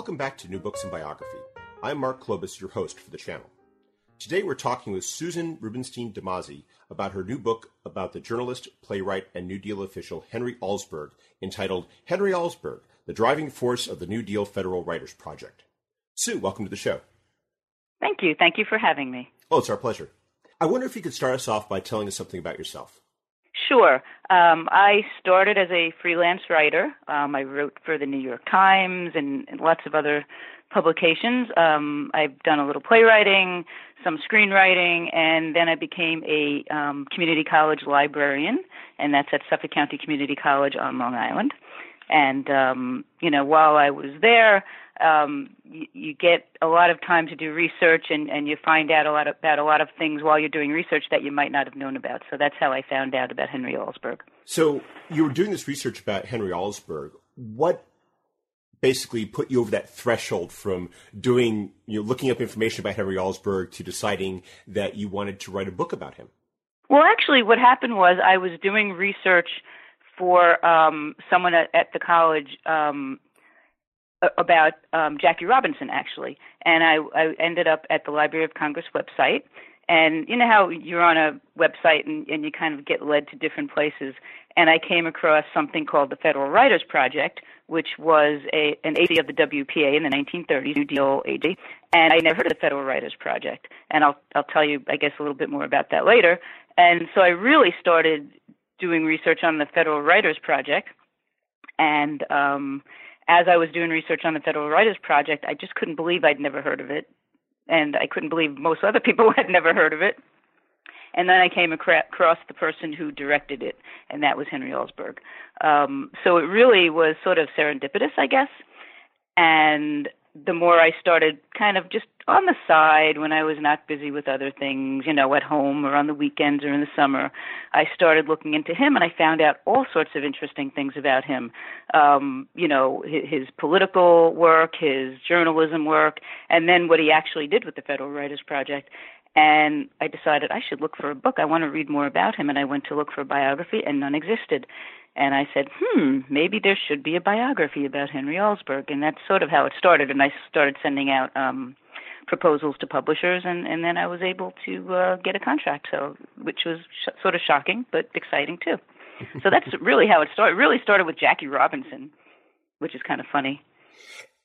Welcome back to New Books and Biography. I'm Mark Klobas, your host for the channel. Today, we're talking with Susan Rubenstein DeMasi about her new book about the journalist, playwright, and New Deal official Henry Alsberg, entitled Henry Alsberg The Driving Force of the New Deal Federal Writers Project. Sue, welcome to the show. Thank you. Thank you for having me. Oh, it's our pleasure. I wonder if you could start us off by telling us something about yourself. Sure. Um, I started as a freelance writer. Um, I wrote for the New York Times and, and lots of other publications. Um, I've done a little playwriting, some screenwriting, and then I became a um, community college librarian, and that's at Suffolk County Community College on Long Island. And um, you know, while I was there, um, you, you get a lot of time to do research and, and you find out a lot about a lot of things while you're doing research that you might not have known about. So that's how I found out about Henry Alsberg. So you were doing this research about Henry Alsberg. What basically put you over that threshold from doing, you know, looking up information about Henry Alsberg to deciding that you wanted to write a book about him? Well, actually, what happened was I was doing research for um, someone at, at the college um, about um, Jackie Robinson actually, and I, I ended up at the Library of Congress website. And you know how you're on a website and, and you kind of get led to different places. And I came across something called the Federal Writers Project, which was a an agency of the WPA in the 1930s, New Deal agency. And I never heard of the Federal Writers Project. And I'll I'll tell you, I guess, a little bit more about that later. And so I really started doing research on the Federal Writers Project, and um, as I was doing research on the Federal Writers Project, I just couldn't believe I'd never heard of it, and I couldn't believe most other people had never heard of it. And then I came across the person who directed it, and that was Henry Alsberg. Um, so it really was sort of serendipitous, I guess. And the more I started kind of just on the side when I was not busy with other things, you know, at home or on the weekends or in the summer, I started looking into him and I found out all sorts of interesting things about him. Um, you know, his, his political work, his journalism work, and then what he actually did with the Federal Writers Project. And I decided I should look for a book. I want to read more about him. And I went to look for a biography, and none existed. And I said, hmm, maybe there should be a biography about Henry Alsberg. And that's sort of how it started. And I started sending out um, proposals to publishers, and, and then I was able to uh, get a contract, so which was sh- sort of shocking, but exciting too. so that's really how it started. It really started with Jackie Robinson, which is kind of funny.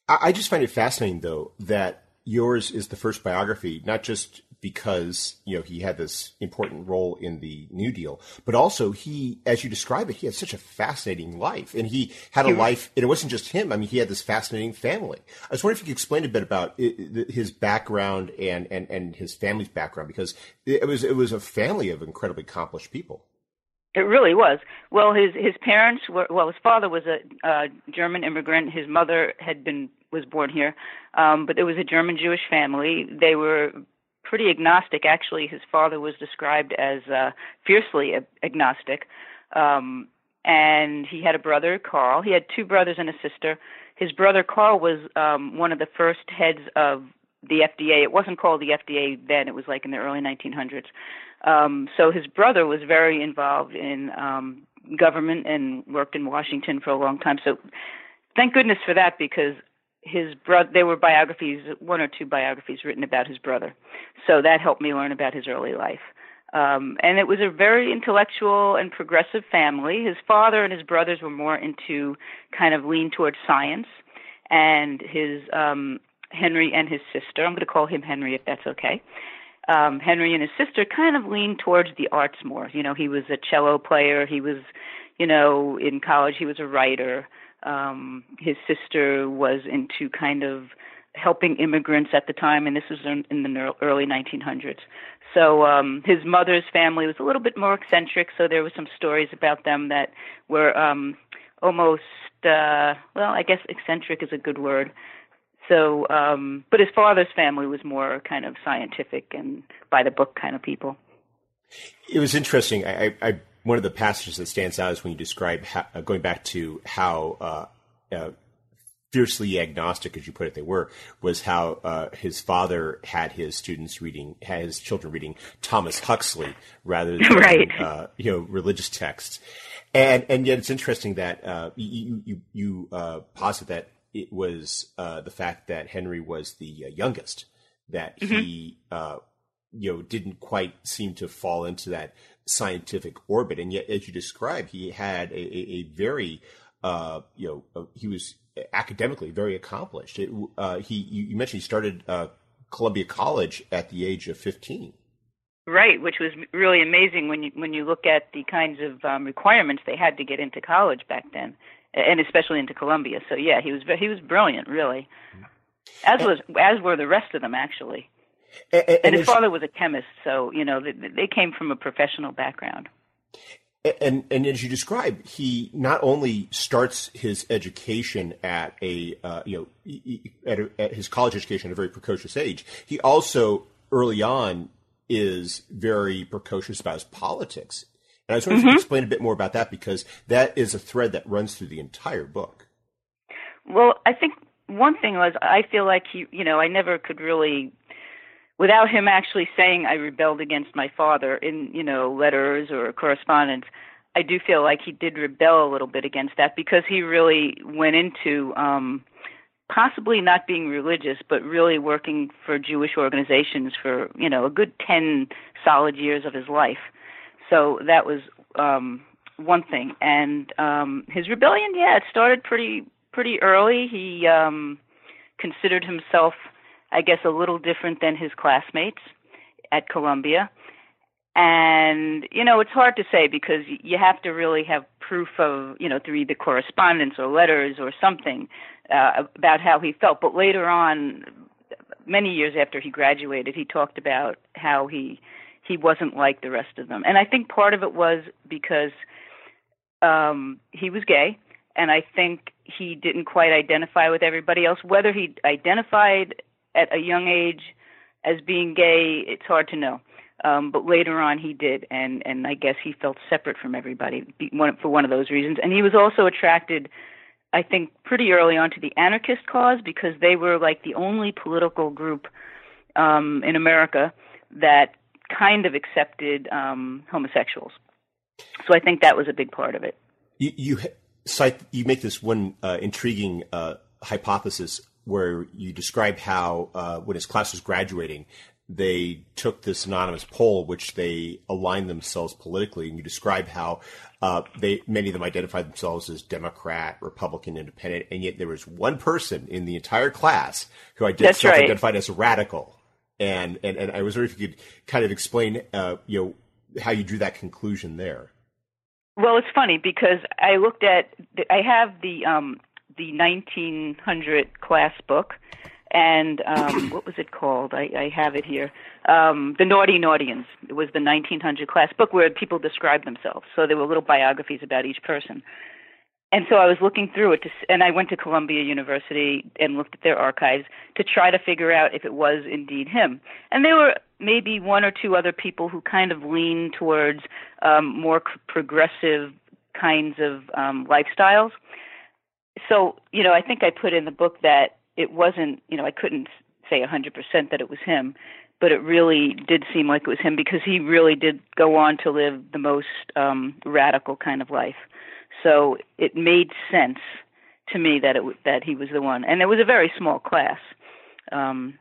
I just find it fascinating, though, that yours is the first biography, not just because you know he had this important role in the New Deal, but also he, as you describe it, he had such a fascinating life, and he had a life, and it wasn't just him. I mean, he had this fascinating family. I was wondering if you could explain a bit about his background and and and his family's background, because it was it was a family of incredibly accomplished people. It really was. Well, his his parents were well. His father was a uh, German immigrant. His mother had been was born here, um, but it was a German Jewish family. They were pretty agnostic. Actually, his father was described as uh, fiercely agnostic. Um, and he had a brother, Carl. He had two brothers and a sister. His brother, Carl, was um, one of the first heads of the FDA. It wasn't called the FDA then, it was like in the early 1900s. Um, so his brother was very involved in um, government and worked in Washington for a long time. So thank goodness for that because his brother there were biographies one or two biographies written about his brother. So that helped me learn about his early life. Um and it was a very intellectual and progressive family. His father and his brothers were more into kind of lean towards science and his um henry and his sister i'm going to call him henry if that's okay. Um henry and his sister kind of leaned towards the arts more. You know he was a cello player. He was you know in college he was a writer um, his sister was into kind of helping immigrants at the time, and this was in, in the early 1900s. So um, his mother's family was a little bit more eccentric, so there were some stories about them that were um, almost uh well i guess eccentric is a good word. So um but his father's family was more kind of scientific and by the book kind of people. It was interesting. I, I one of the passages that stands out is when you describe how, uh, going back to how uh, uh, fiercely agnostic, as you put it, they were, was how uh, his father had his students reading, had his children reading Thomas Huxley rather than right. uh, you know religious texts, and and yet it's interesting that uh, you you, you uh, posit that it was uh, the fact that Henry was the youngest that mm-hmm. he you know didn't quite seem to fall into that scientific orbit, and yet as you describe, he had a, a, a very uh, you know, uh, he was academically very accomplished. It, uh, he, you, mentioned he started uh, Columbia College at the age of 15. Right, which was really amazing when you when you look at the kinds of um, requirements they had to get into college back then, and especially into Columbia. So yeah, he was he was brilliant, really, as was as were the rest of them actually. And, and, and his father was a chemist, so you know they, they came from a professional background. And and as you describe, he not only starts his education at a uh, you know at, a, at, his college education at a very precocious age. He also early on is very precocious about his politics. And I was wondering mm-hmm. if you could explain a bit more about that because that is a thread that runs through the entire book. Well, I think one thing was I feel like he, you know, I never could really without him actually saying I rebelled against my father in, you know, letters or correspondence, I do feel like he did rebel a little bit against that because he really went into um possibly not being religious but really working for Jewish organizations for, you know, a good 10 solid years of his life. So that was um one thing. And um his rebellion, yeah, it started pretty pretty early. He um considered himself I guess, a little different than his classmates at Columbia. And, you know, it's hard to say because you have to really have proof of, you know, through either correspondence or letters or something uh, about how he felt. But later on, many years after he graduated, he talked about how he he wasn't like the rest of them. And I think part of it was because um he was gay and I think he didn't quite identify with everybody else. Whether he identified at a young age as being gay, it's hard to know. Um, but later on, he did, and and I guess he felt separate from everybody for one of those reasons. And he was also attracted, I think, pretty early on to the anarchist cause because they were like the only political group um, in America that kind of accepted um, homosexuals. So I think that was a big part of it. You, you cite you make this one uh, intriguing uh, hypothesis where you describe how uh, when his class was graduating, they took this anonymous poll, which they aligned themselves politically, and you describe how uh, they many of them identified themselves as Democrat, Republican, Independent, and yet there was one person in the entire class who ident- self-identified as a radical. And, and and I was wondering if you could kind of explain, uh, you know, how you drew that conclusion there. Well, it's funny because I looked at I have the um, the 1900 class book, and um, what was it called? I, I have it here. Um, the Naughty Naughtians. It was the 1900 class book where people described themselves. So there were little biographies about each person. And so I was looking through it, to, and I went to Columbia University and looked at their archives to try to figure out if it was indeed him. And there were maybe one or two other people who kind of leaned towards um, more progressive kinds of um, lifestyles so you know, I think I put in the book that it wasn't. You know, I couldn't say a 100% that it was him, but it really did seem like it was him because he really did go on to live the most um, radical kind of life. So it made sense to me that it that he was the one, and it was a very small class. Um,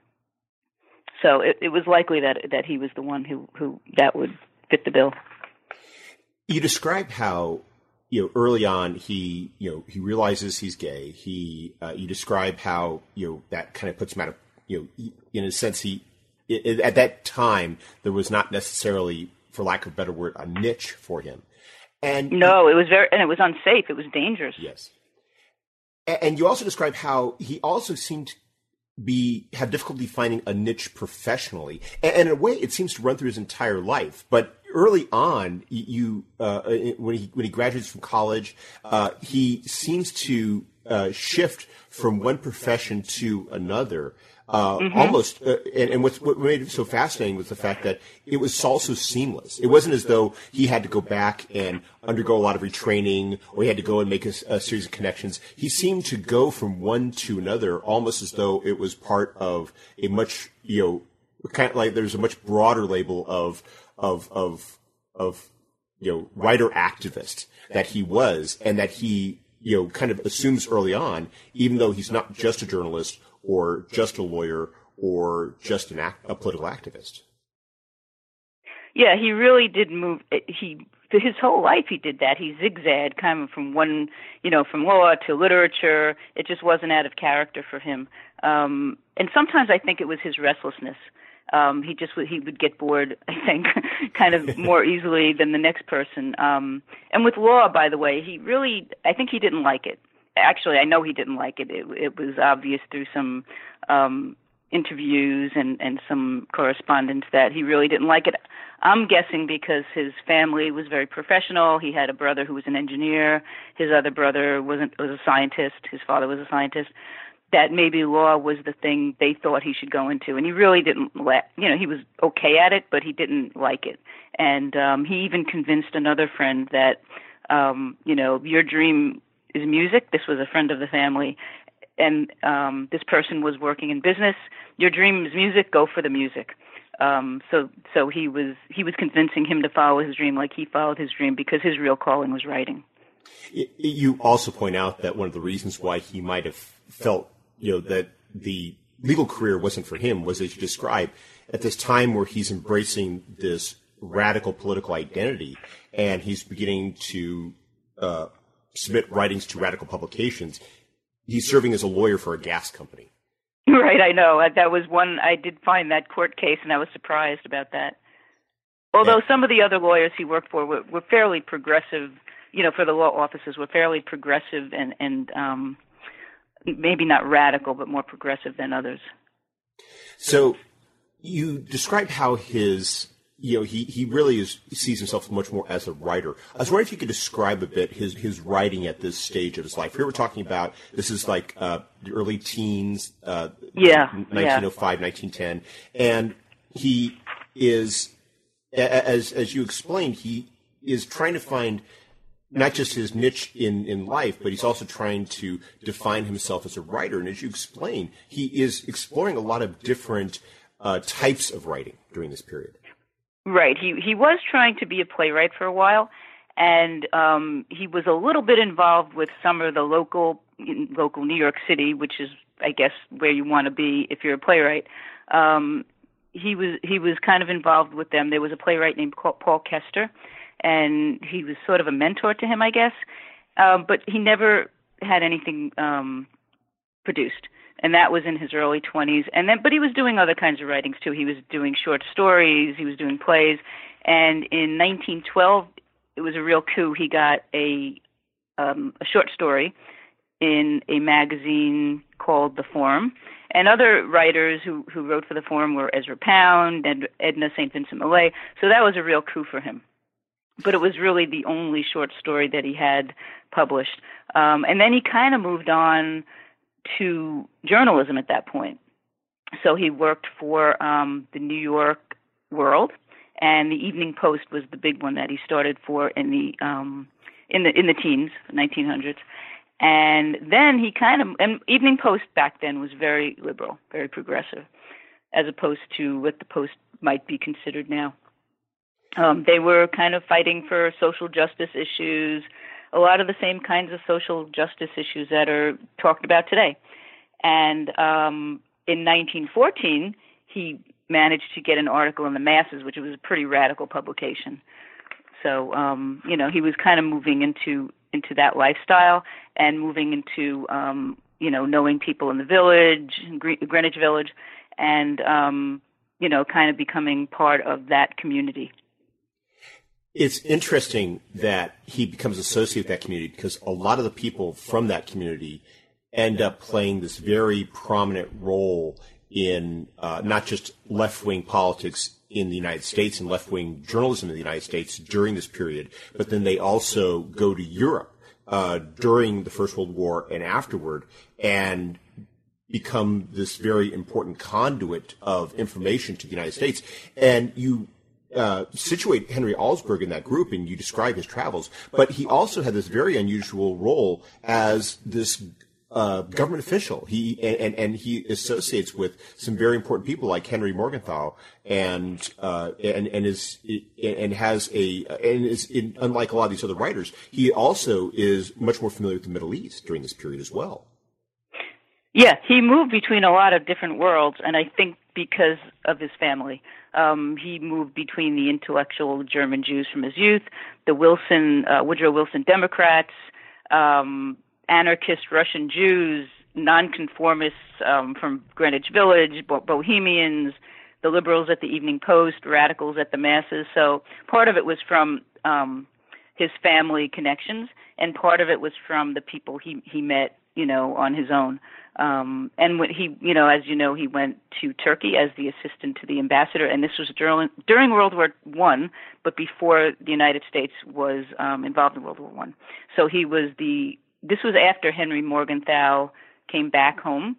so it, it was likely that that he was the one who who that would fit the bill. You describe how you know, early on, he, you know, he realizes he's gay. He, uh, you describe how, you know, that kind of puts him out of, you know, in a sense, he, it, at that time, there was not necessarily, for lack of a better word, a niche for him. And no, it was very, and it was unsafe. It was dangerous. Yes. And you also describe how he also seemed be have difficulty finding a niche professionally, and in a way, it seems to run through his entire life. But early on, you uh, when he when he graduates from college, uh, he seems to uh, shift from one profession to another. Uh, mm-hmm. Almost, uh, and, and what made it so fascinating was the fact that it was also seamless. It wasn't as though he had to go back and undergo a lot of retraining, or he had to go and make a, a series of connections. He seemed to go from one to another, almost as though it was part of a much, you know, kind of like there's a much broader label of of of of you know writer activist that he was, and that he you know kind of assumes early on, even though he's not just a journalist or just a lawyer or just an act, a political activist. Yeah, he really did move. He his whole life he did that. He zigzagged kind of from one, you know, from law to literature. It just wasn't out of character for him. Um, and sometimes I think it was his restlessness um, he just would he would get bored. I think kind of more easily than the next person. Um, and with law, by the way, he really I think he didn't like it. Actually, I know he didn't like it. It, it was obvious through some um, interviews and and some correspondence that he really didn't like it. I'm guessing because his family was very professional. He had a brother who was an engineer. His other brother wasn't was a scientist. His father was a scientist that maybe law was the thing they thought he should go into and he really didn't let you know he was okay at it but he didn't like it and um he even convinced another friend that um you know your dream is music. This was a friend of the family. And um this person was working in business. Your dream is music. Go for the music. Um so so he was he was convincing him to follow his dream like he followed his dream because his real calling was writing. You also point out that one of the reasons why he might have felt you know, that the legal career wasn't for him was, as you describe at this time where he's embracing this radical political identity and he's beginning to uh, submit writings to radical publications. He's serving as a lawyer for a gas company. Right, I know. Uh, that was one, I did find that court case and I was surprised about that. Although yeah. some of the other lawyers he worked for were, were fairly progressive, you know, for the law offices were fairly progressive and, and um, maybe not radical, but more progressive than others. So you described how his you know, he, he really is, sees himself much more as a writer. I was wondering if you could describe a bit his, his writing at this stage of his life. Here we're talking about, this is like, uh, the early teens, uh, yeah, 1905, yeah. 1910. And he is, as, as you explained, he is trying to find not just his niche in, in life, but he's also trying to define himself as a writer. And as you explain, he is exploring a lot of different uh, types of writing during this period. Right. He he was trying to be a playwright for a while, and um, he was a little bit involved with some of the local local New York City, which is I guess where you want to be if you're a playwright. Um, he was he was kind of involved with them. There was a playwright named Paul Kester and he was sort of a mentor to him, I guess. Um, but he never had anything um, produced, and that was in his early 20s. And then, but he was doing other kinds of writings too. He was doing short stories, he was doing plays, and in 1912, it was a real coup. He got a um, a short story in a magazine called The Forum. And other writers who, who wrote for The Forum were Ezra Pound and Edna St. Vincent Millay. So that was a real coup for him but it was really the only short story that he had published. Um, and then he kind of moved on to journalism at that point. So he worked for um, the New York World, and the Evening Post was the big one that he started for in the um, in the in the teens, 1900s. And then he kind of and Evening Post back then was very liberal, very progressive, as opposed to what the Post might be considered now. Um, they were kind of fighting for social justice issues, a lot of the same kinds of social justice issues that are talked about today. And um, in 1914, he managed to get an article in the Masses, which was a pretty radical publication. So, um, you know, he was kind of moving into into that lifestyle and moving into, um, you know, knowing people in the village, Greenwich Village, and um, you know, kind of becoming part of that community. It's interesting that he becomes associated with that community because a lot of the people from that community end up playing this very prominent role in uh, not just left wing politics in the United States and left wing journalism in the United States during this period, but then they also go to Europe uh, during the First World War and afterward, and become this very important conduit of information to the United States. And you uh, situate Henry Alsberg in that group, and you describe his travels. But he also had this very unusual role as this uh, government official. He and and he associates with some very important people like Henry Morgenthau, and uh, and and is and has a and is in, unlike a lot of these other writers, he also is much more familiar with the Middle East during this period as well. Yeah, he moved between a lot of different worlds, and I think because of his family. Um, he moved between the intellectual German Jews from his youth, the Wilson, uh, Woodrow Wilson Democrats, um, anarchist Russian Jews, nonconformists um, from Greenwich Village, Bohemians, the liberals at the Evening Post, radicals at the masses. So part of it was from um, his family connections, and part of it was from the people he he met, you know, on his own. Um, and when he, you know, as you know, he went to Turkey as the assistant to the ambassador, and this was during during World War One, but before the United States was um, involved in World War One. So he was the. This was after Henry Morgenthau came back home,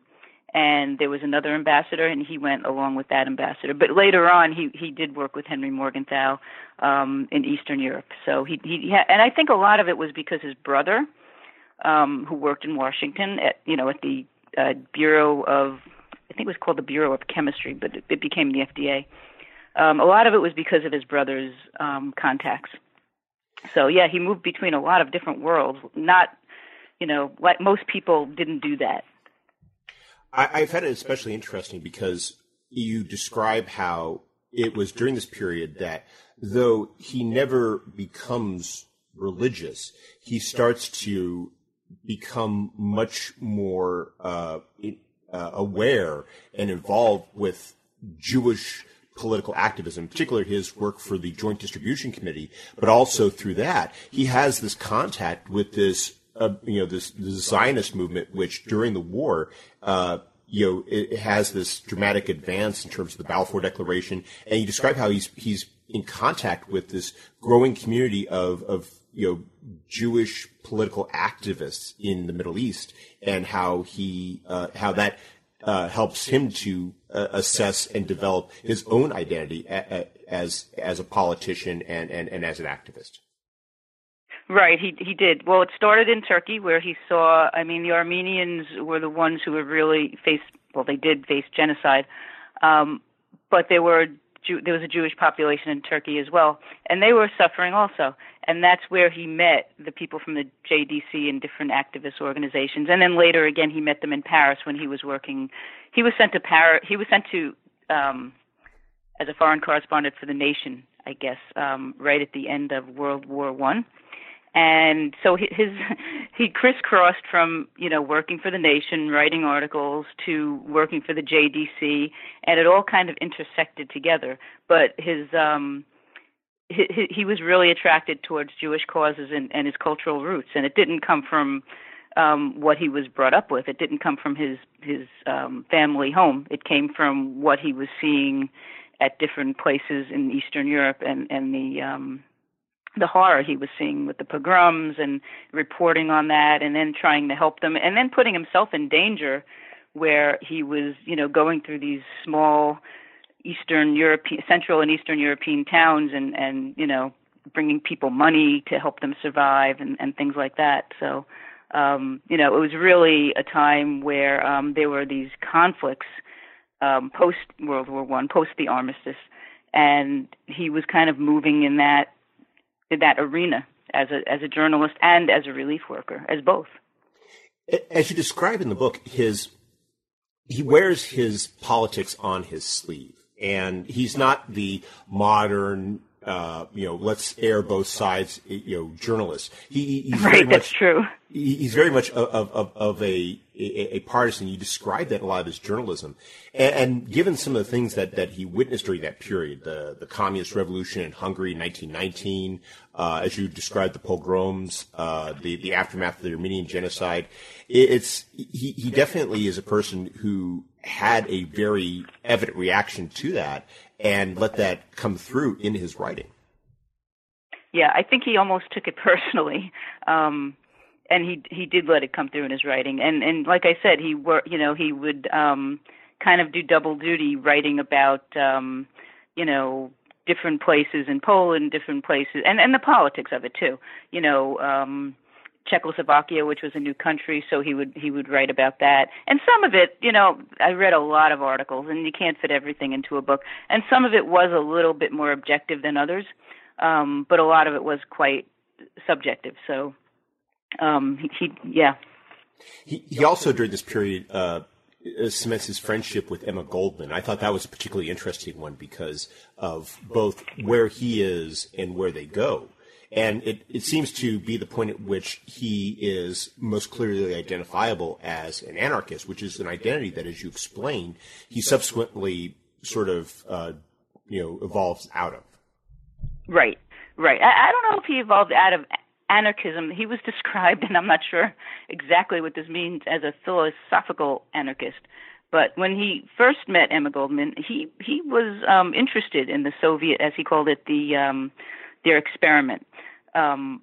and there was another ambassador, and he went along with that ambassador. But later on, he he did work with Henry Morgenthau um, in Eastern Europe. So he he, had, and I think a lot of it was because his brother. Um, who worked in Washington at you know at the uh, Bureau of, I think it was called the Bureau of Chemistry, but it, it became the FDA. Um, a lot of it was because of his brother's um, contacts. So yeah, he moved between a lot of different worlds. Not, you know, like most people didn't do that. I, I've had it especially interesting because you describe how it was during this period that though he never becomes religious, he starts to become much more uh, uh, aware and involved with Jewish political activism, particularly his work for the Joint Distribution Committee, but also through that he has this contact with this, uh, you know, this, this, Zionist movement, which during the war, uh, you know, it has this dramatic advance in terms of the Balfour Declaration, and you describe how he's he's in contact with this growing community of of you know Jewish political activists in the Middle East, and how he uh, how that uh, helps him to uh, assess and develop his own identity as as a politician and, and, and as an activist. Right, he he did. Well, it started in Turkey, where he saw. I mean, the Armenians were the ones who were really faced. Well, they did face genocide, um, but there were there was a Jewish population in Turkey as well, and they were suffering also. And that's where he met the people from the JDC and different activist organizations. And then later again, he met them in Paris when he was working. He was sent to Paris. He was sent to um, as a foreign correspondent for the Nation, I guess, um, right at the end of World War One and so his he crisscrossed from you know working for the nation writing articles to working for the JDC and it all kind of intersected together. But his um he, he was really attracted towards Jewish causes and, and his cultural roots. And it didn't come from um what he was brought up with. It didn't come from his his um family home. It came from what he was seeing at different places in Eastern Europe and and the um the horror he was seeing with the pogroms and reporting on that and then trying to help them and then putting himself in danger where he was you know going through these small eastern european central and eastern european towns and and you know bringing people money to help them survive and and things like that. So um you know it was really a time where um there were these conflicts um post world war 1 post the armistice and he was kind of moving in that that arena as a as a journalist and as a relief worker, as both. As you describe in the book, his he wears his politics on his sleeve, and he's not the modern uh, you know, let's air both sides, you know, journalists. He, he's right, very much, that's true. He's very much of, of, of a, a, a, partisan. You describe that a lot of his journalism. And, and, given some of the things that, that he witnessed during that period, the, the communist revolution in Hungary in 1919, uh, as you described the pogroms, uh, the, the aftermath of the Armenian genocide, it, it's, he, he definitely is a person who had a very evident reaction to that and let that come through in his writing. Yeah, I think he almost took it personally. Um, and he he did let it come through in his writing and and like i said he were you know he would um kind of do double duty writing about um you know different places in poland different places and and the politics of it too you know um Czechoslovakia, which was a new country, so he would he would write about that. And some of it, you know, I read a lot of articles, and you can't fit everything into a book. And some of it was a little bit more objective than others, um, but a lot of it was quite subjective. So, um, he, he yeah. He, he also during this period uh, cements his friendship with Emma Goldman. I thought that was a particularly interesting one because of both where he is and where they go. And it, it seems to be the point at which he is most clearly identifiable as an anarchist, which is an identity that, as you explained, he subsequently sort of, uh, you know, evolves out of. Right, right. I, I don't know if he evolved out of anarchism. He was described, and I'm not sure exactly what this means, as a philosophical anarchist. But when he first met Emma Goldman, he he was um, interested in the Soviet, as he called it, the um, their experiment, um,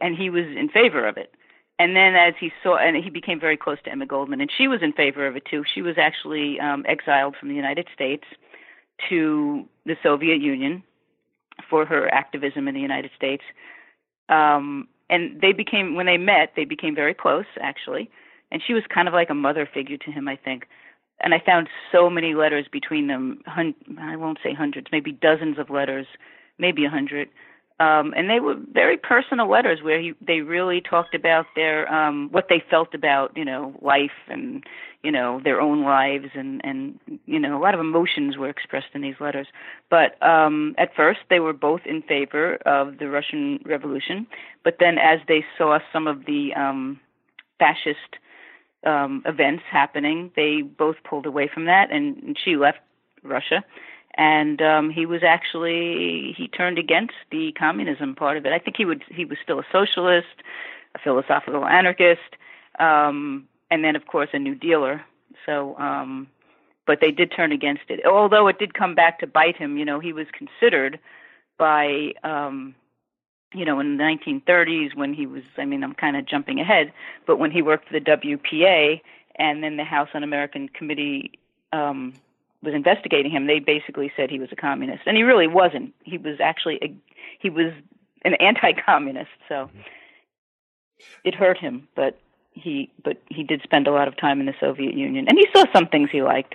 and he was in favor of it. And then as he saw, and he became very close to Emma Goldman, and she was in favor of it too. She was actually um, exiled from the United States to the Soviet Union for her activism in the United States. Um, and they became, when they met, they became very close actually. And she was kind of like a mother figure to him, I think. And I found so many letters between them. Hun- I won't say hundreds, maybe dozens of letters, maybe a hundred um, and they were very personal letters where he, they really talked about their um, what they felt about you know life and you know their own lives and and you know a lot of emotions were expressed in these letters. But um, at first they were both in favor of the Russian Revolution, but then as they saw some of the um, fascist um, events happening, they both pulled away from that, and, and she left Russia and um, he was actually he turned against the communism part of it. I think he would he was still a socialist, a philosophical anarchist, um, and then of course a New Dealer. So, um, but they did turn against it. Although it did come back to bite him. You know, he was considered by um, you know in the 1930s when he was. I mean, I'm kind of jumping ahead, but when he worked for the WPA and then the House Un-American Committee. Um, was investigating him, they basically said he was a communist, and he really wasn't. He was actually a, he was an anti-communist. So it hurt him, but he but he did spend a lot of time in the Soviet Union, and he saw some things he liked,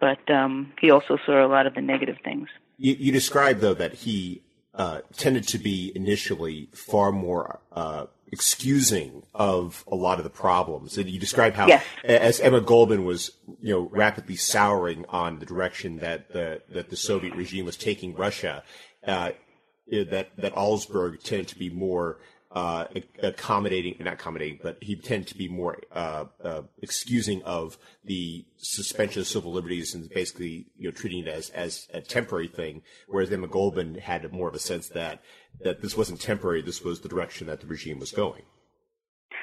but um, he also saw a lot of the negative things. You, you described though that he uh, tended to be initially far more uh, excusing of a lot of the problems. And you describe how, yes. as Emma Goldman was, you know, rapidly souring on the direction that the that the Soviet regime was taking Russia, uh, that that Alsberg tended to be more uh, accommodating, not accommodating, but he tended to be more uh, uh, excusing of the suspension of civil liberties and basically you know treating it as as a temporary thing. Whereas Emma Goldman had more of a sense that that this wasn't temporary; this was the direction that the regime was going.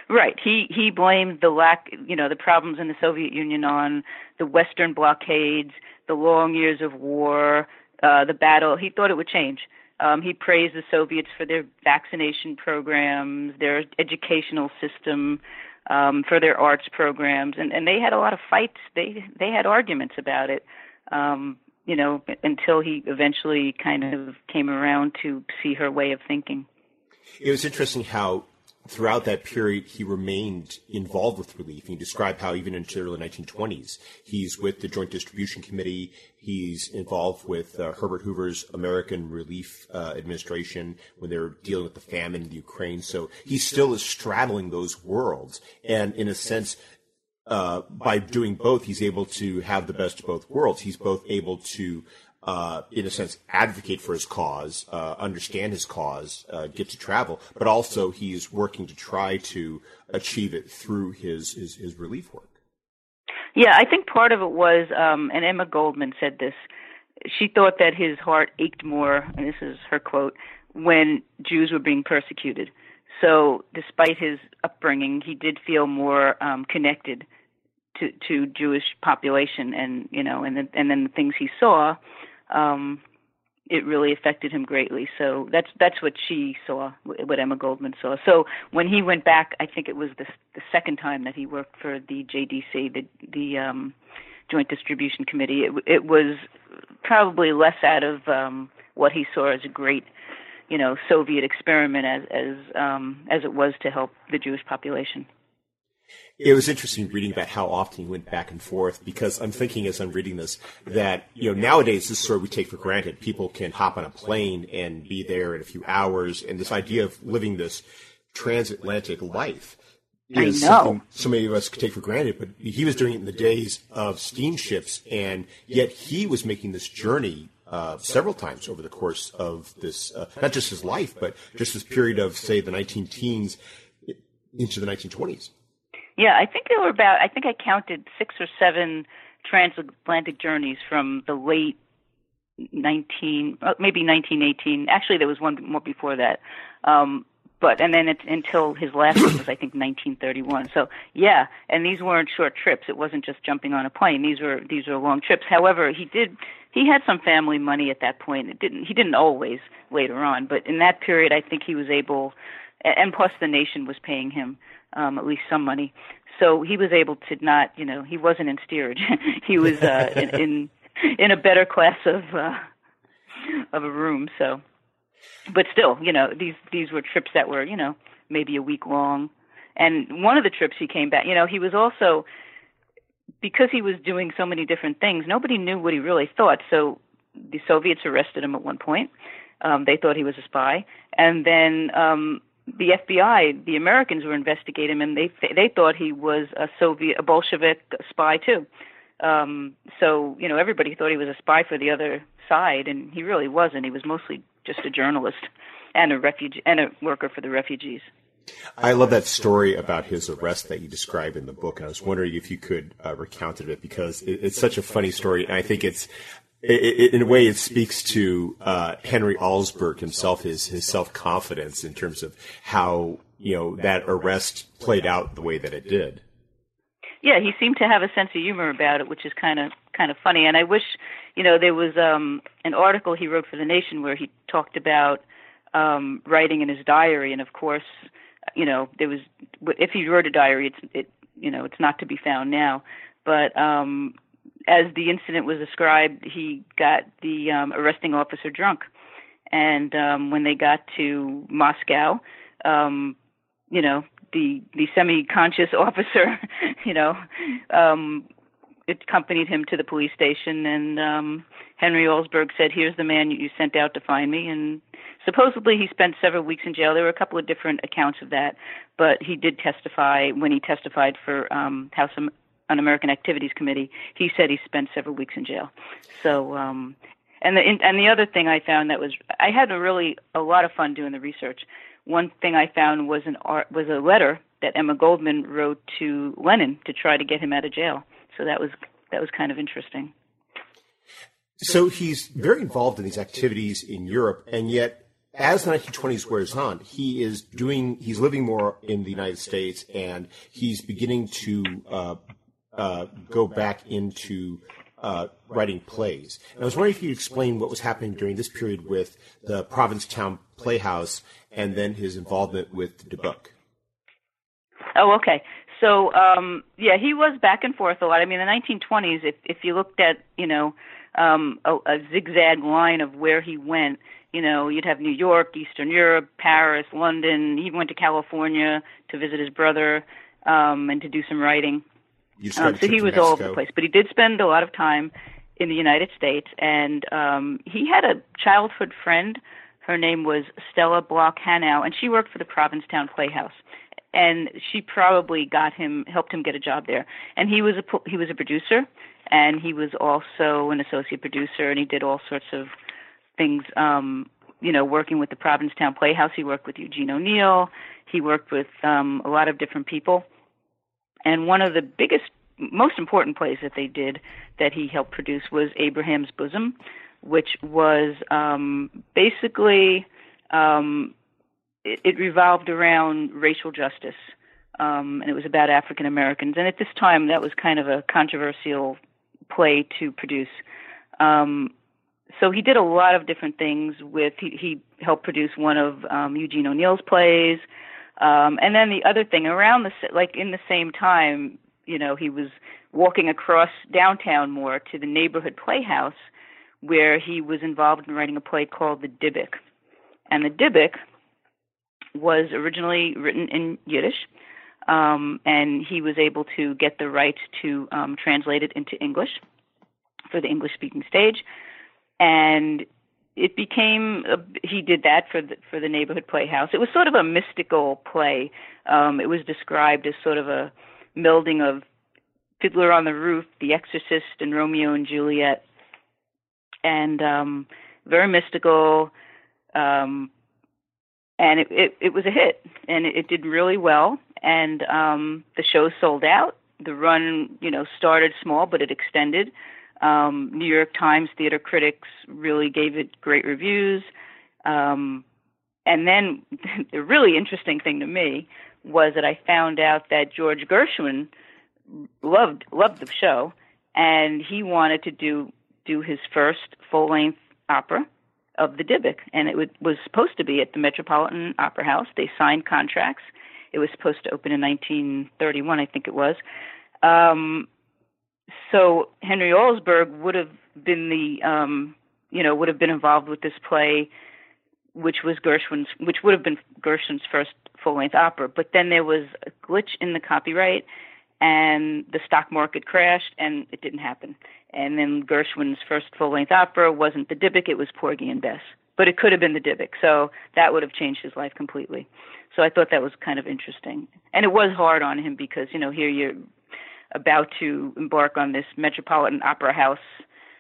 Right. He he blamed the lack, you know, the problems in the Soviet Union on the Western blockades, the long years of war, uh, the battle. He thought it would change. Um, he praised the Soviets for their vaccination programs, their educational system, um, for their arts programs, and, and they had a lot of fights. They they had arguments about it, um, you know, until he eventually kind of came around to see her way of thinking. It was interesting how throughout that period, he remained involved with relief. He described how even into the early 1920s, he's with the Joint Distribution Committee. He's involved with uh, Herbert Hoover's American Relief uh, Administration when they're dealing with the famine in the Ukraine. So he still is straddling those worlds. And in a sense, uh, by doing both, he's able to have the best of both worlds. He's both able to uh, in a sense, advocate for his cause, uh, understand his cause, uh, get to travel, but also he's working to try to achieve it through his, his, his relief work. Yeah, I think part of it was, um, and Emma Goldman said this, she thought that his heart ached more, and this is her quote, when Jews were being persecuted. So, despite his upbringing, he did feel more um, connected to to Jewish population, and you know, and the, and then the things he saw, um, it really affected him greatly. So that's that's what she saw, what Emma Goldman saw. So when he went back, I think it was the the second time that he worked for the JDC, the the um, Joint Distribution Committee. It, it was probably less out of um, what he saw as a great, you know, Soviet experiment as as um, as it was to help the Jewish population. It was interesting reading about how often he went back and forth because I'm thinking as I'm reading this that, you know, nowadays this sort of we take for granted. People can hop on a plane and be there in a few hours. And this idea of living this transatlantic life is something so many of us could take for granted. But he was doing it in the days of steamships and yet he was making this journey uh, several times over the course of this, uh, not just his life, but just this period of, say, the 19 teens into the 1920s. Yeah, I think there were about, I think I counted six or seven transatlantic journeys from the late 19, uh, maybe 1918. Actually, there was one more before that. Um, but and then it's until his last one was I think 1931. So yeah, and these weren't short trips. It wasn't just jumping on a plane. These were these were long trips. However, he did he had some family money at that point. It didn't he didn't always later on, but in that period, I think he was able, and plus the nation was paying him um, at least some money. So he was able to not, you know, he wasn't in steerage. he was uh, in, in in a better class of uh, of a room. So, but still, you know, these these were trips that were, you know, maybe a week long. And one of the trips he came back, you know, he was also because he was doing so many different things. Nobody knew what he really thought. So the Soviets arrested him at one point. Um, they thought he was a spy, and then um, the FBI, the Americans were investigating him, and they they thought he was a Soviet, a Bolshevik spy too. Um, so you know, everybody thought he was a spy for the other side, and he really wasn't. He was mostly just a journalist and a refugee and a worker for the refugees. I love that story about his arrest that you describe in the book, and I was wondering if you could uh, recount it because it, it's such a funny story, and I think it's it, in a way, it speaks to uh, Henry Alsberg himself, his his self confidence in terms of how you know that arrest played out the way that it did. Yeah, he seemed to have a sense of humor about it, which is kind of kind of funny. And I wish, you know, there was um, an article he wrote for the Nation where he talked about um, writing in his diary, and of course, you know, there was if he wrote a diary, it's it you know it's not to be found now, but um, as the incident was described, he got the um, arresting officer drunk, and um, when they got to Moscow, um, you know, the the semi-conscious officer, you know, um, accompanied him to the police station, and um, Henry Alsberg said, "Here's the man you sent out to find me." And supposedly he spent several weeks in jail. There were a couple of different accounts of that, but he did testify when he testified for um, House Un-American Activities Committee, he said he spent several weeks in jail. So, um, and the and the other thing I found that was I had a really a lot of fun doing the research. One thing I found was an art was a letter that Emma Goldman wrote to Lenin to try to get him out of jail. So that was that was kind of interesting. So he's very involved in these activities in Europe, and yet as the 1920s wears on, he is doing, he's living more in the United States and he's beginning to uh, uh, go back into uh, writing plays. And I was wondering if you could explain what was happening during this period with the Provincetown Playhouse and then his involvement with Dybbuk. Oh, okay. So, um, yeah, he was back and forth a lot. I mean, the 1920s, if, if you looked at, you know, um, a, a zigzag line of where he went, you know, you'd have New York, Eastern Europe, Paris, London. He went to California to visit his brother um, and to do some writing. Um, so he was all over the place, but he did spend a lot of time in the United States, and um, he had a childhood friend. Her name was Stella Bloch Hanau, and she worked for the Provincetown Playhouse. And she probably got him, helped him get a job there. And he was a he was a producer, and he was also an associate producer, and he did all sorts of things. Um, you know, working with the Provincetown Playhouse, he worked with Eugene O'Neill. He worked with um, a lot of different people and one of the biggest, most important plays that they did that he helped produce was Abraham's Bosom, which was um, basically um, it, it revolved around racial justice. um, and it was about African Americans. And at this time, that was kind of a controversial play to produce. Um, so he did a lot of different things. With he, he helped produce one of um, Eugene O'Neill's plays, um, and then the other thing around the like in the same time, you know, he was walking across downtown more to the neighborhood playhouse where he was involved in writing a play called The Dybbuk. And The Dybbuk was originally written in Yiddish, um, and he was able to get the rights to um, translate it into English for the English speaking stage. And it became a, he did that for the for the neighborhood playhouse. It was sort of a mystical play. Um, it was described as sort of a melding of Fiddler on the Roof, The Exorcist, and Romeo and Juliet, and um, very mystical. Um, and it, it, it was a hit, and it, it did really well. And um, the show sold out. The run, you know, started small, but it extended. Um, New York Times theater critics really gave it great reviews. Um, and then the really interesting thing to me was that I found out that George Gershwin loved loved the show, and he wanted to do do his first full length opera of the Dybbuk, and it would, was supposed to be at the Metropolitan Opera House. They signed contracts. It was supposed to open in 1931, I think it was. Um, so Henry Alsberg would have been the, um, you know, would have been involved with this play, which was Gershwin's, which would have been Gershwin's first full-length opera. But then there was a glitch in the copyright, and the stock market crashed, and it didn't happen. And then Gershwin's first full length opera wasn't the Dybbuk, it was Porgy and Bess. But it could have been the Dybbuk, so that would have changed his life completely. So I thought that was kind of interesting. And it was hard on him because, you know, here you're about to embark on this Metropolitan Opera House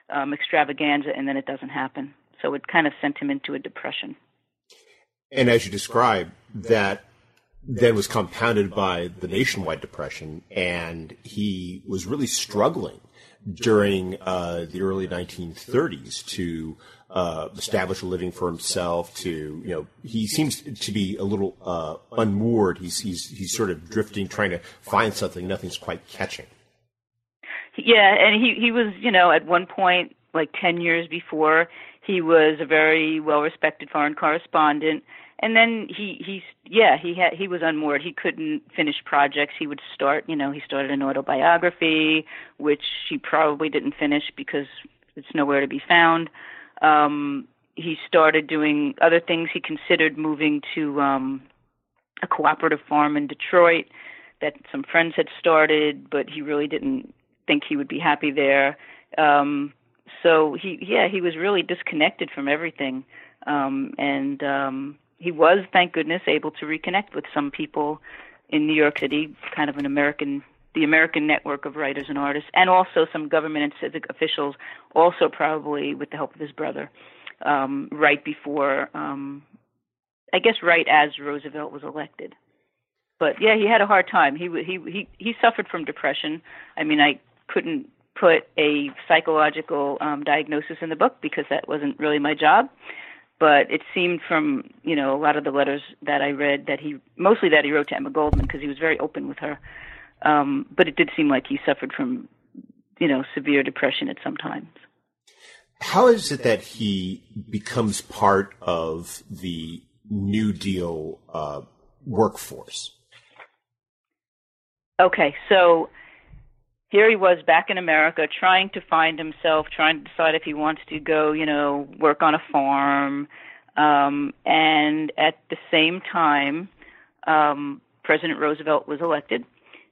um, extravaganza, and then it doesn't happen. So it kind of sent him into a depression. And as you describe, that then was compounded by the nationwide depression, and he was really struggling during uh, the early 1930s to uh, establish a living for himself. To you know, he seems to be a little uh, unmoored. He's he's he's sort of drifting, trying to find something. Nothing's quite catching. Yeah, and he he was you know at one point like ten years before he was a very well respected foreign correspondent and then he he's yeah he had he was unmoored he couldn't finish projects he would start you know he started an autobiography which he probably didn't finish because it's nowhere to be found um he started doing other things. He considered moving to um a cooperative farm in Detroit that some friends had started but he really didn't think he would be happy there. Um so he yeah he was really disconnected from everything. Um and um he was, thank goodness, able to reconnect with some people in New York City, kind of an American, the American network of writers and artists, and also some government and civic officials, also probably with the help of his brother, um, right before, um, I guess, right as Roosevelt was elected. But yeah, he had a hard time. He he he he suffered from depression. I mean, I couldn't put a psychological um, diagnosis in the book because that wasn't really my job but it seemed from you know a lot of the letters that I read that he mostly that he wrote to Emma Goldman because he was very open with her. Um, but it did seem like he suffered from you know severe depression at some times. How is it that he becomes part of the New Deal uh, workforce? Okay, so here he was back in America trying to find himself, trying to decide if he wants to go, you know, work on a farm. Um, and at the same time, um, President Roosevelt was elected.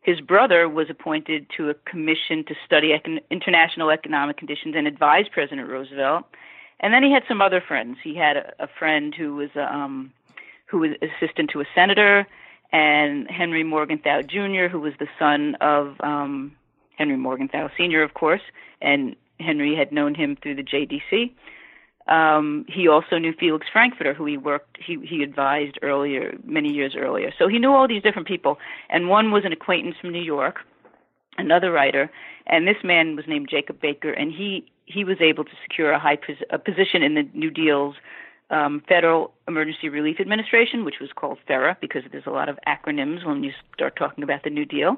His brother was appointed to a commission to study econ- international economic conditions and advise President Roosevelt. And then he had some other friends. He had a, a friend who was um, who was assistant to a senator, and Henry Morgenthau Jr., who was the son of um, Henry Morgenthau Sr., of course, and Henry had known him through the JDC. Um, he also knew Felix Frankfurter, who he worked, he, he advised earlier, many years earlier. So he knew all these different people. And one was an acquaintance from New York, another writer, and this man was named Jacob Baker, and he, he was able to secure a high pos- a position in the New Deal's um, Federal Emergency Relief Administration, which was called FERA because there's a lot of acronyms when you start talking about the New Deal.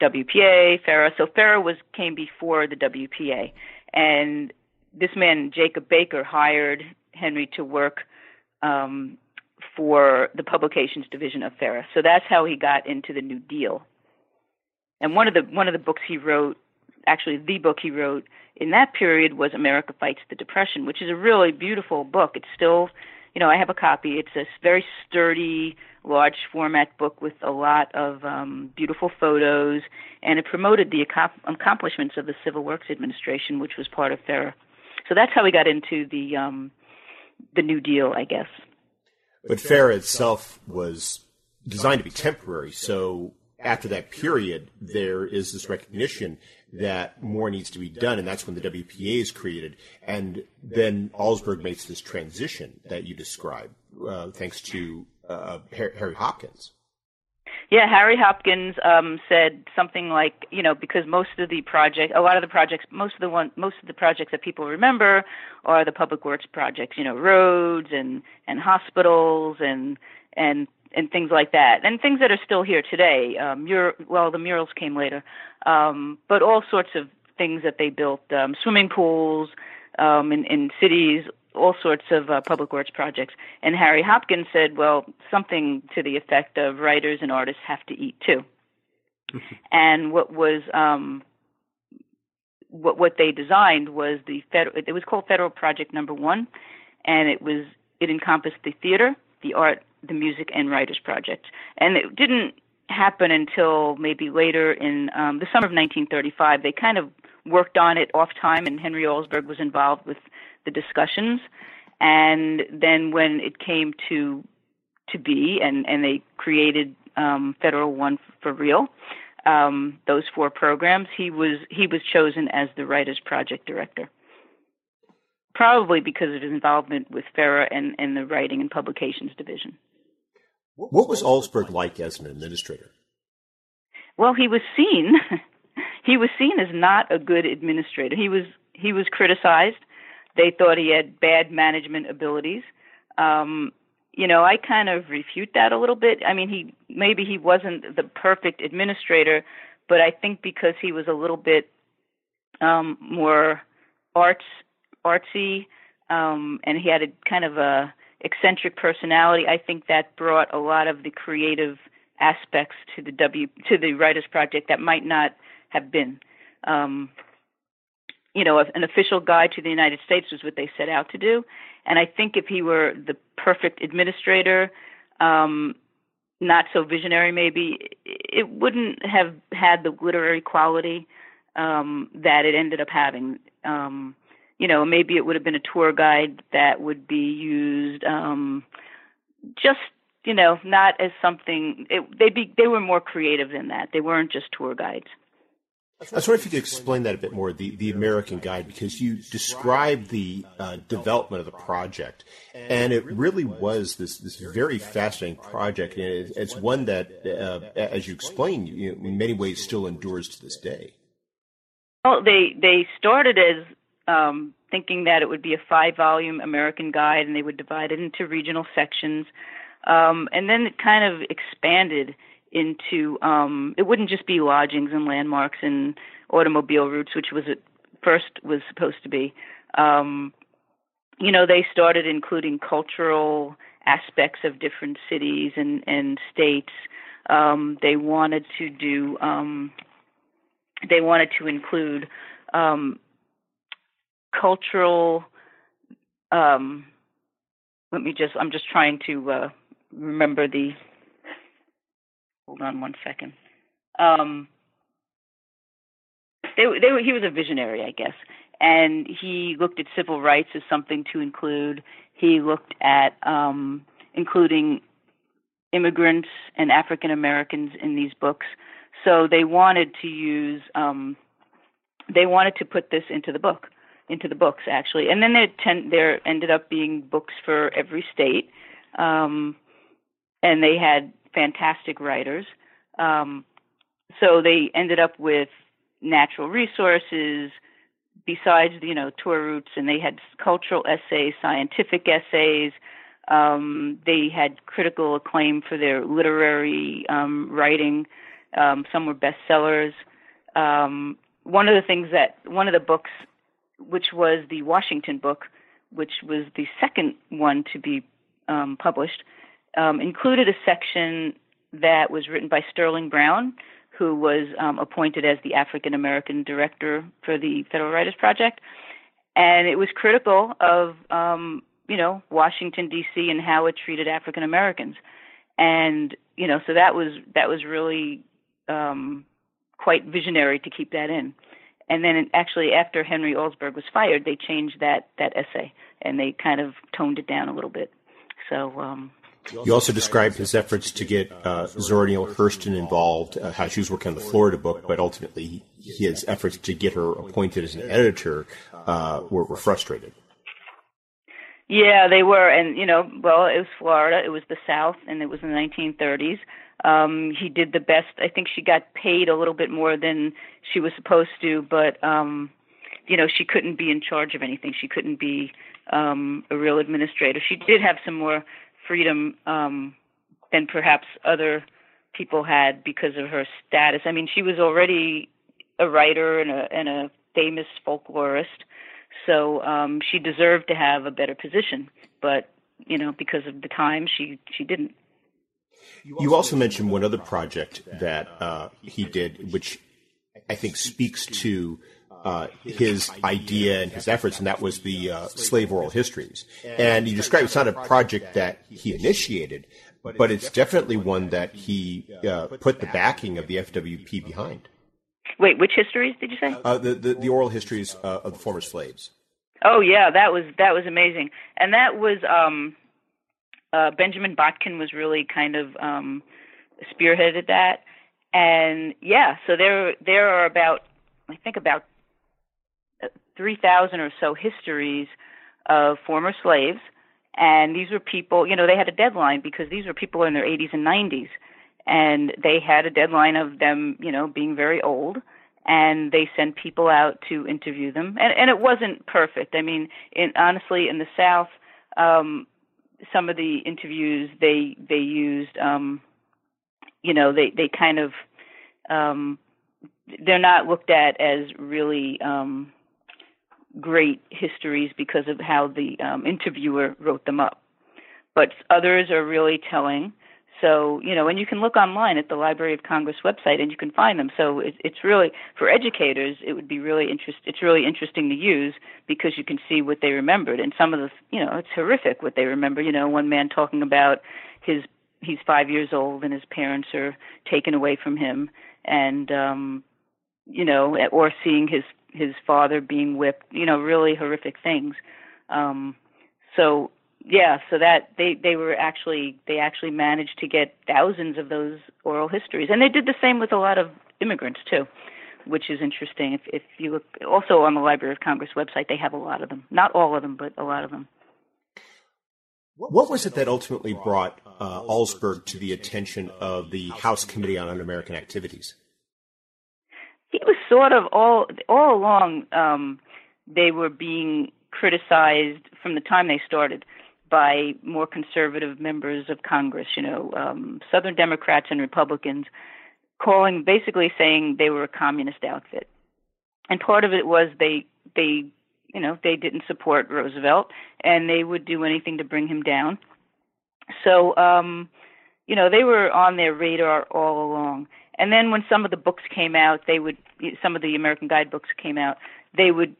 WPA, FERA. So FERA was came before the WPA, and this man Jacob Baker hired Henry to work um, for the publications division of FERA. So that's how he got into the New Deal. And one of the one of the books he wrote, actually the book he wrote in that period was America Fights the Depression, which is a really beautiful book. It's still, you know, I have a copy. It's a very sturdy, large format book with a lot of um, beautiful photos, and it promoted the accomplishments of the Civil Works Administration, which was part of FERA. So that's how we got into the um, the New Deal, I guess. But FERA itself was designed to be temporary, so after that period, there is this recognition that more needs to be done, and that's when the WPA is created. And then Alsberg makes this transition that you describe, uh, thanks to uh, Harry Hopkins. Yeah, Harry Hopkins um, said something like, you know, because most of the project, a lot of the projects, most of the one, most of the projects that people remember are the public works projects, you know, roads and and hospitals and and and things like that, and things that are still here today. Um, mur- well, the murals came later, um, but all sorts of things that they built, um, swimming pools um, in, in cities, all sorts of uh, public works projects. And Harry Hopkins said, well, something to the effect of writers and artists have to eat too. and what was um, what what they designed was the federal. It was called Federal Project Number One, and it was it encompassed the theater, the art, the music and writers project and it didn't happen until maybe later in um, the summer of 1935 they kind of worked on it off time and henry alsberg was involved with the discussions and then when it came to to be and and they created um, federal one for real um, those four programs he was he was chosen as the writers project director probably because of his involvement with FERA and, and the writing and publications division. What was Alsberg like as an administrator? Well, he was seen he was seen as not a good administrator. He was he was criticized. They thought he had bad management abilities. Um, you know, I kind of refute that a little bit. I mean, he maybe he wasn't the perfect administrator, but I think because he was a little bit um, more arts artsy, um, and he had a kind of a eccentric personality. I think that brought a lot of the creative aspects to the W to the Writers Project that might not have been. Um, you know, an official guide to the United States was what they set out to do, and I think if he were the perfect administrator, um, not so visionary, maybe it wouldn't have had the literary quality um, that it ended up having. Um, you know, maybe it would have been a tour guide that would be used um, just you know not as something it, they be they were more creative than that. They weren't just tour guides I was wondering if you could explain that a bit more, the, the American Guide, because you described the uh, development of the project, and it really was this, this very fascinating project, and it, it's one that, uh, as you explained, you know, in many ways still endures to this day. Well, they they started as um, thinking that it would be a five volume American guide and they would divide it into regional sections. Um, and then it kind of expanded into um, it wouldn't just be lodgings and landmarks and automobile routes, which was at first was supposed to be. Um, you know, they started including cultural aspects of different cities and, and states. Um, they wanted to do um, they wanted to include um, cultural um let me just i'm just trying to uh remember the hold on one second. Um they, they he was a visionary i guess. And he looked at civil rights as something to include. He looked at um including immigrants and african americans in these books. So they wanted to use um they wanted to put this into the book into the books actually, and then there ten, there ended up being books for every state, um, and they had fantastic writers. Um, so they ended up with natural resources, besides you know tour routes, and they had cultural essays, scientific essays. Um, they had critical acclaim for their literary um, writing. Um, some were bestsellers. Um, one of the things that one of the books, which was the Washington book, which was the second one to be um, published, um, included a section that was written by Sterling Brown, who was um, appointed as the African American director for the Federal Writers Project, and it was critical of um, you know Washington D.C. and how it treated African Americans, and you know so that was that was really um, quite visionary to keep that in. And then actually after Henry Alsberg was fired, they changed that that essay and they kind of toned it down a little bit. So um, you also described his efforts to get uh, Zora Neale Hurston involved, uh, how she was working on the Florida book, but ultimately his efforts to get her appointed as an editor uh, were, were frustrated. Yeah, they were, and you know, well, it was Florida, it was the South, and it was in the 1930s. Um, he did the best. I think she got paid a little bit more than she was supposed to, but um, you know, she couldn't be in charge of anything. She couldn't be um, a real administrator. She did have some more freedom um, than perhaps other people had because of her status. I mean, she was already a writer and a, and a famous folklorist, so um, she deserved to have a better position. But you know, because of the time, she she didn't. You also mentioned one other project that uh, he did, which I think speaks to uh, his idea and his efforts, and that was the uh, slave oral histories. And you described it's not a project that he initiated, but it's definitely one that he uh, put the backing of the FWP behind. Wait, which histories did you say? Uh, the, the, the oral histories uh, of the former slaves. Oh yeah, that was that was amazing, and that was um, uh, Benjamin Botkin was really kind of um, spearheaded that, and yeah, so there there are about I think about 3,000 or so histories of former slaves. And these were people, you know, they had a deadline because these were people in their 80s and 90s. And they had a deadline of them, you know, being very old. And they sent people out to interview them. And, and it wasn't perfect. I mean, in, honestly, in the South, um, some of the interviews they they used, um, you know, they they kind of um, they're not looked at as really um, great histories because of how the um, interviewer wrote them up. But others are really telling. So, you know, and you can look online at the Library of Congress website and you can find them. So it, it's really, for educators, it would be really interest, it's really interesting to use because you can see what they remembered. And some of the, you know, it's horrific what they remember. You know, one man talking about his, he's five years old and his parents are taken away from him. And, um, you know, or seeing his his father being whipped, you know, really horrific things. Um, so yeah, so that they they were actually they actually managed to get thousands of those oral histories, and they did the same with a lot of immigrants too, which is interesting. If if you look also on the Library of Congress website, they have a lot of them, not all of them, but a lot of them. What was it that ultimately brought uh, to the attention of the House Committee on Un-American Activities? Sort of all all along um, they were being criticized from the time they started by more conservative members of Congress, you know, um, Southern Democrats and Republicans, calling basically saying they were a communist outfit. And part of it was they they you know they didn't support Roosevelt and they would do anything to bring him down. So um, you know they were on their radar all along. And then when some of the books came out, they would some of the American guidebooks came out, they would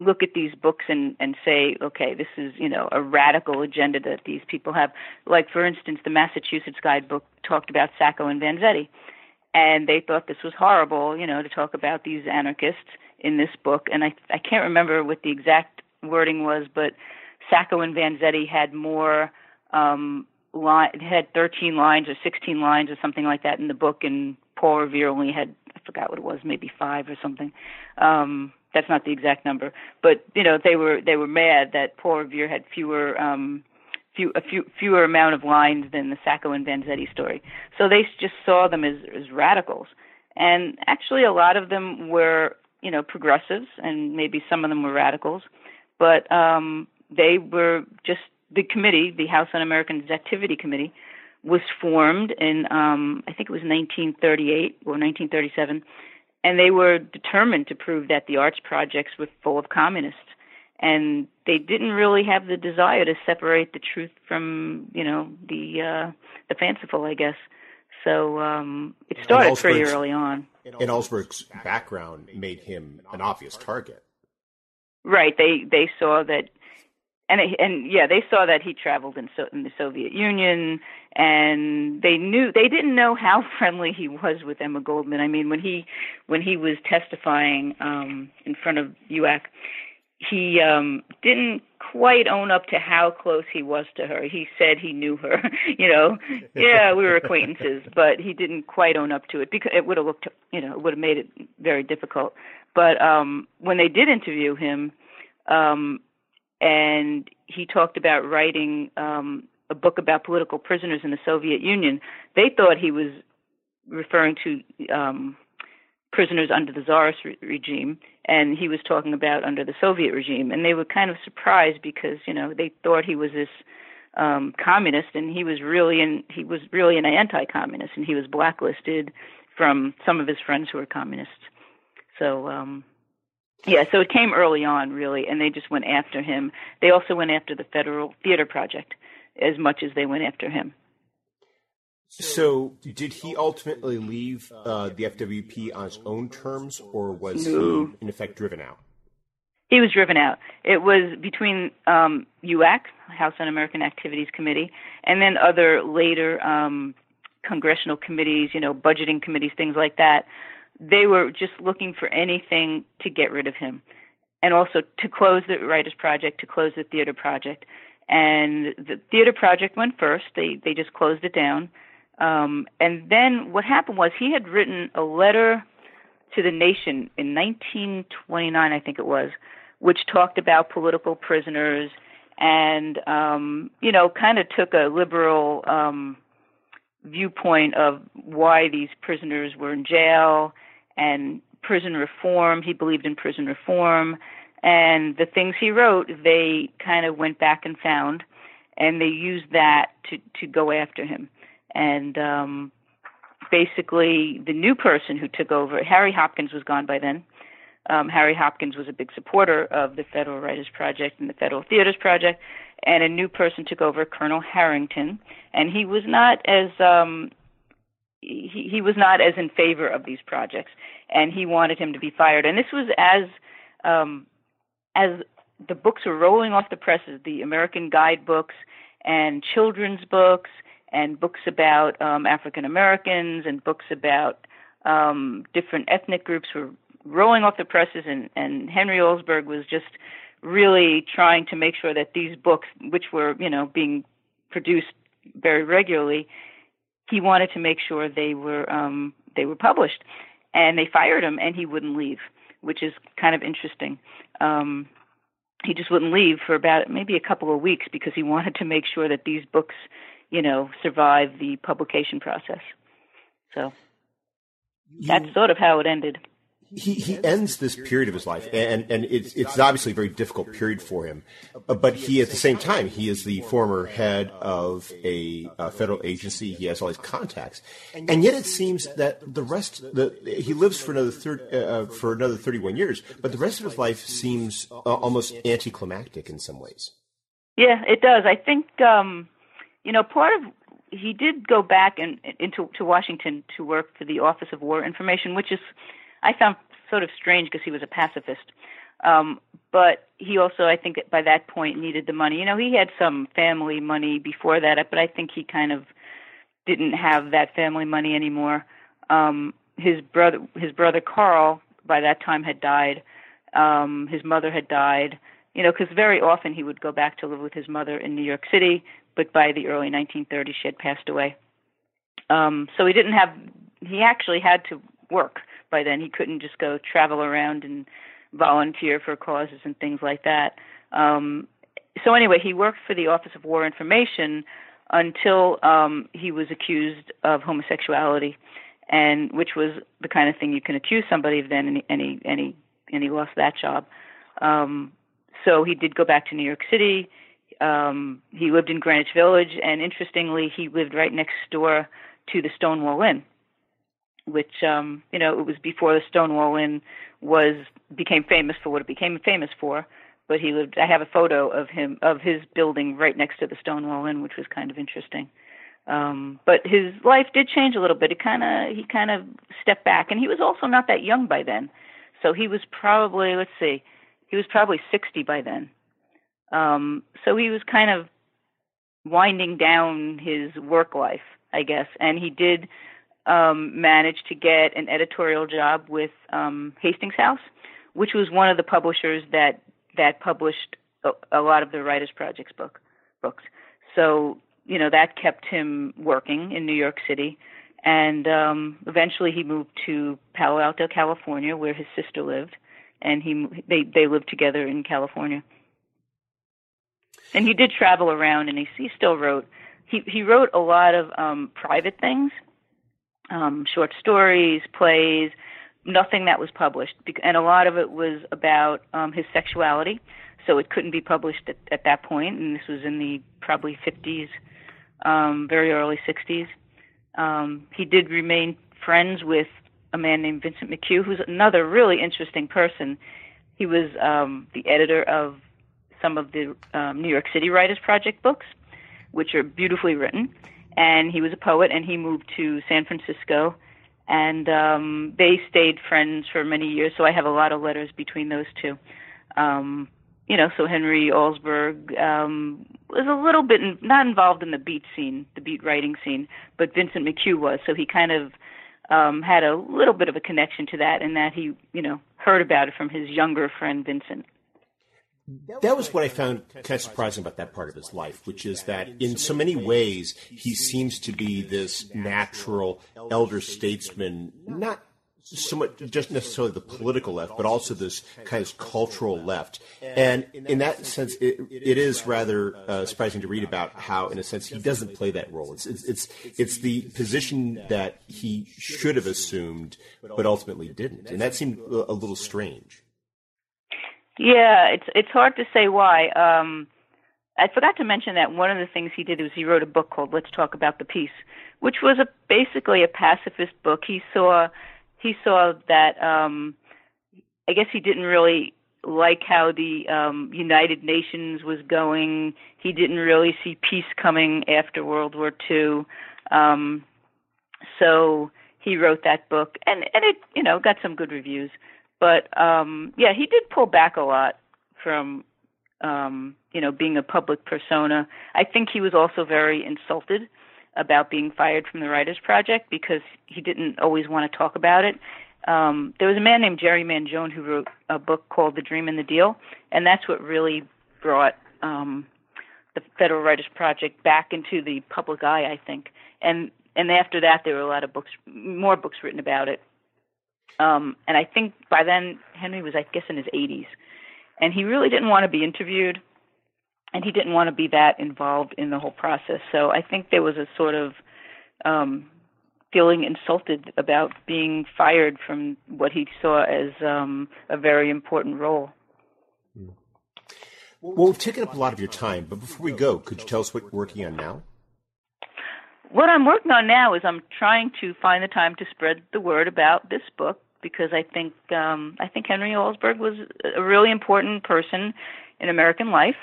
look at these books and and say, okay, this is you know a radical agenda that these people have. Like for instance, the Massachusetts guidebook talked about Sacco and Vanzetti, and they thought this was horrible, you know, to talk about these anarchists in this book. And I I can't remember what the exact wording was, but Sacco and Vanzetti had more um line it had 13 lines or 16 lines or something like that in the book and Paul Revere only had I forgot what it was maybe 5 or something. Um that's not the exact number. But you know they were they were mad that Paul Revere had fewer um few a few fewer amount of lines than the Sacco and Vanzetti story. So they just saw them as as radicals. And actually a lot of them were you know, progressives, and maybe some of them were radicals, but um, they were just the committee, the House Un-American Activity Committee, was formed in um, I think it was 1938 or 1937, and they were determined to prove that the arts projects were full of communists, and they didn't really have the desire to separate the truth from you know the uh, the fanciful, I guess. So um, it started pretty early on. And Alsberg's background made him an obvious target. Right. They they saw that and and yeah, they saw that he traveled in, so, in the Soviet Union, and they knew they didn't know how friendly he was with Emma Goldman. I mean, when he when he was testifying um, in front of HUAC, he um, didn't quite own up to how close he was to her. He said he knew her, you know, yeah, we were acquaintances, but he didn't quite own up to it because it would have looked, you know, it would have made it very difficult. But um, when they did interview him. Um, and he talked about writing um, a book about political prisoners in the Soviet Union. They thought he was referring to um, prisoners under the Tsarist re- regime, and he was talking about under the Soviet regime. And they were kind of surprised because you know they thought he was this um, communist, and he was really in he was really an anti-communist, and he was blacklisted from some of his friends who were communists. So um, yeah, so it came early on, really, and they just went after him. They also went after the Federal Theater Project as much as they went after him. So, did he ultimately leave uh, the FWP on his own terms, or was no. he, in effect, driven out? He was driven out. It was between um, HUAC, House Un-American Activities Committee, and then other later um, congressional committees, you know, budgeting committees, things like that they were just looking for anything to get rid of him. And also to close the writers project to close the theater project. And the theater project went first. They they just closed it down. Um, and then what happened was he had written a letter to the nation in 1929 i think it was which talked about political prisoners and um, you know kind of took a liberal um, viewpoint of why these prisoners were in jail and prison reform. He believed in prison reform. And the things he wrote, they kind of went back and found, and they used that to, to go after him. And um, basically, the new person who took over, Harry Hopkins was gone by then. Um, Harry Hopkins was a big supporter of the Federal Writers Project and the Federal Theaters Project, and a new person took over, Colonel Harrington, and he was not as um, he, he was not as in favor of these projects, and he wanted him to be fired. And this was as um, as the books were rolling off the presses, the American guidebooks and children's books and books about um, African Americans and books about um, different ethnic groups were rolling off the presses, and, and Henry Alsberg was just really trying to make sure that these books, which were you know being produced very regularly, he wanted to make sure they were um, they were published, and they fired him, and he wouldn't leave, which is kind of interesting. Um, he just wouldn't leave for about maybe a couple of weeks because he wanted to make sure that these books, you know, survive the publication process. So you, that's sort of how it ended he, he ends this period of his life, and, and it's, it's obviously a very difficult period for him. Uh, but he, at the same time, he is the former head of a, a federal agency. He has all these contacts, and yet it seems that the rest, the, he lives for another third, uh, for another thirty-one years. But the rest of his life seems uh, almost anticlimactic in some ways. Yeah, it does. I think um, you know part of he did go back and into to Washington to work for the Office of War Information, which is I found sort of strange because he was a pacifist. Um, but he also, I think, by that point needed the money. You know, he had some family money before that, but I think he kind of didn't have that family money anymore. Um, his brother, his brother Carl, by that time had died. Um, his mother had died. You know, because very often he would go back to live with his mother in New York City, but by the early 1930s she had passed away. Um, so he didn't have. He actually had to work by then. He couldn't just go travel around and volunteer for causes and things like that. Um, so anyway, he worked for the Office of War Information until um, he was accused of homosexuality, and which was the kind of thing you can accuse somebody of then any any, any and he lost that job. Um, so he did go back to New York City. Um, he lived in Greenwich Village, and interestingly, he lived right next door to the Stonewall Inn, which um, you know it was before the Stonewall Inn was became famous for what it became famous for. But he lived. I have a photo of him of his building right next to the Stonewall Inn, which was kind of interesting. Um, but his life did change a little bit. It kind of he kind of stepped back, and he was also not that young by then. So he was probably let's see, he was probably 60 by then. Um, so he was kind of winding down his work life, I guess, and he did um, manage to get an editorial job with um, Hastings House, which was one of the publishers that that published a, a lot of the Writers Project's book books. So you know that kept him working in New York City, and um, eventually he moved to Palo Alto, California, where his sister lived, and he they they lived together in California. And he did travel around, and he, he still wrote. He he wrote a lot of um, private things, um, short stories, plays, nothing that was published, and a lot of it was about um, his sexuality. So it couldn't be published at, at that point, and this was in the probably 50s, um, very early 60s. Um, he did remain friends with a man named Vincent McHugh, who's another really interesting person. He was um, the editor of some of the um, New York City Writers Project books, which are beautifully written. And he was a poet, and he moved to San Francisco, and um, they stayed friends for many years. So I have a lot of letters between those two. Um, you know, so Henry Alsberg um, was a little bit in, not involved in the beat scene, the beat writing scene, but Vincent McHugh was. So he kind of um, had a little bit of a connection to that, in that he, you know, heard about it from his younger friend Vincent. That was what I found kind of surprising about that part of his life, which is that in so many ways he seems to be this natural elder statesman, not so much just necessarily the political left, but also this kind of cultural left. And in that sense, it, it is rather uh, surprising to read about how, in a sense, he doesn't play that role. It's, it's, it's it's the position that he should have assumed, but ultimately didn't, and that seemed a little strange. Yeah, it's it's hard to say why. Um, I forgot to mention that one of the things he did was he wrote a book called "Let's Talk About the Peace," which was a basically a pacifist book. He saw he saw that um, I guess he didn't really like how the um, United Nations was going. He didn't really see peace coming after World War II. Um, so he wrote that book, and and it you know got some good reviews. But um, yeah, he did pull back a lot from um, you know being a public persona. I think he was also very insulted about being fired from the Writers Project because he didn't always want to talk about it. Um, there was a man named Jerry Mangione who wrote a book called The Dream and the Deal, and that's what really brought um, the Federal Writers Project back into the public eye, I think. And and after that, there were a lot of books, more books written about it. Um, and I think by then Henry was, I guess, in his 80s, and he really didn't want to be interviewed and he didn't want to be that involved in the whole process. So I think there was a sort of um, feeling insulted about being fired from what he saw as um, a very important role. Well, we've taken up a lot of your time, but before we go, could you tell us what you're working on now? What I'm working on now is I'm trying to find the time to spread the word about this book because I think um, I think Henry Alsberg was a really important person in American life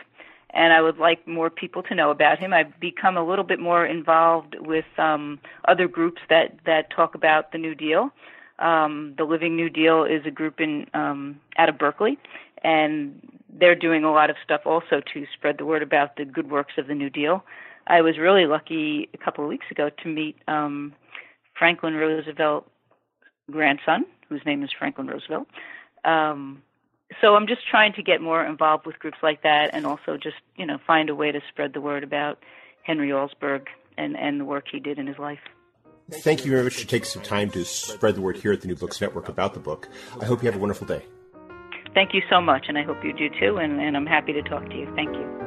and I would like more people to know about him. I've become a little bit more involved with um, other groups that that talk about the New Deal. Um, the Living New Deal is a group in um, out of Berkeley, and they're doing a lot of stuff also to spread the word about the good works of the New Deal. I was really lucky a couple of weeks ago to meet um, Franklin Roosevelt grandson, whose name is Franklin Roosevelt. Um, so I'm just trying to get more involved with groups like that, and also just you know find a way to spread the word about Henry Alsberg and and the work he did in his life. Thank you very much for taking some time to spread the word here at the New Books Network about the book. I hope you have a wonderful day. Thank you so much, and I hope you do too. And, and I'm happy to talk to you. Thank you.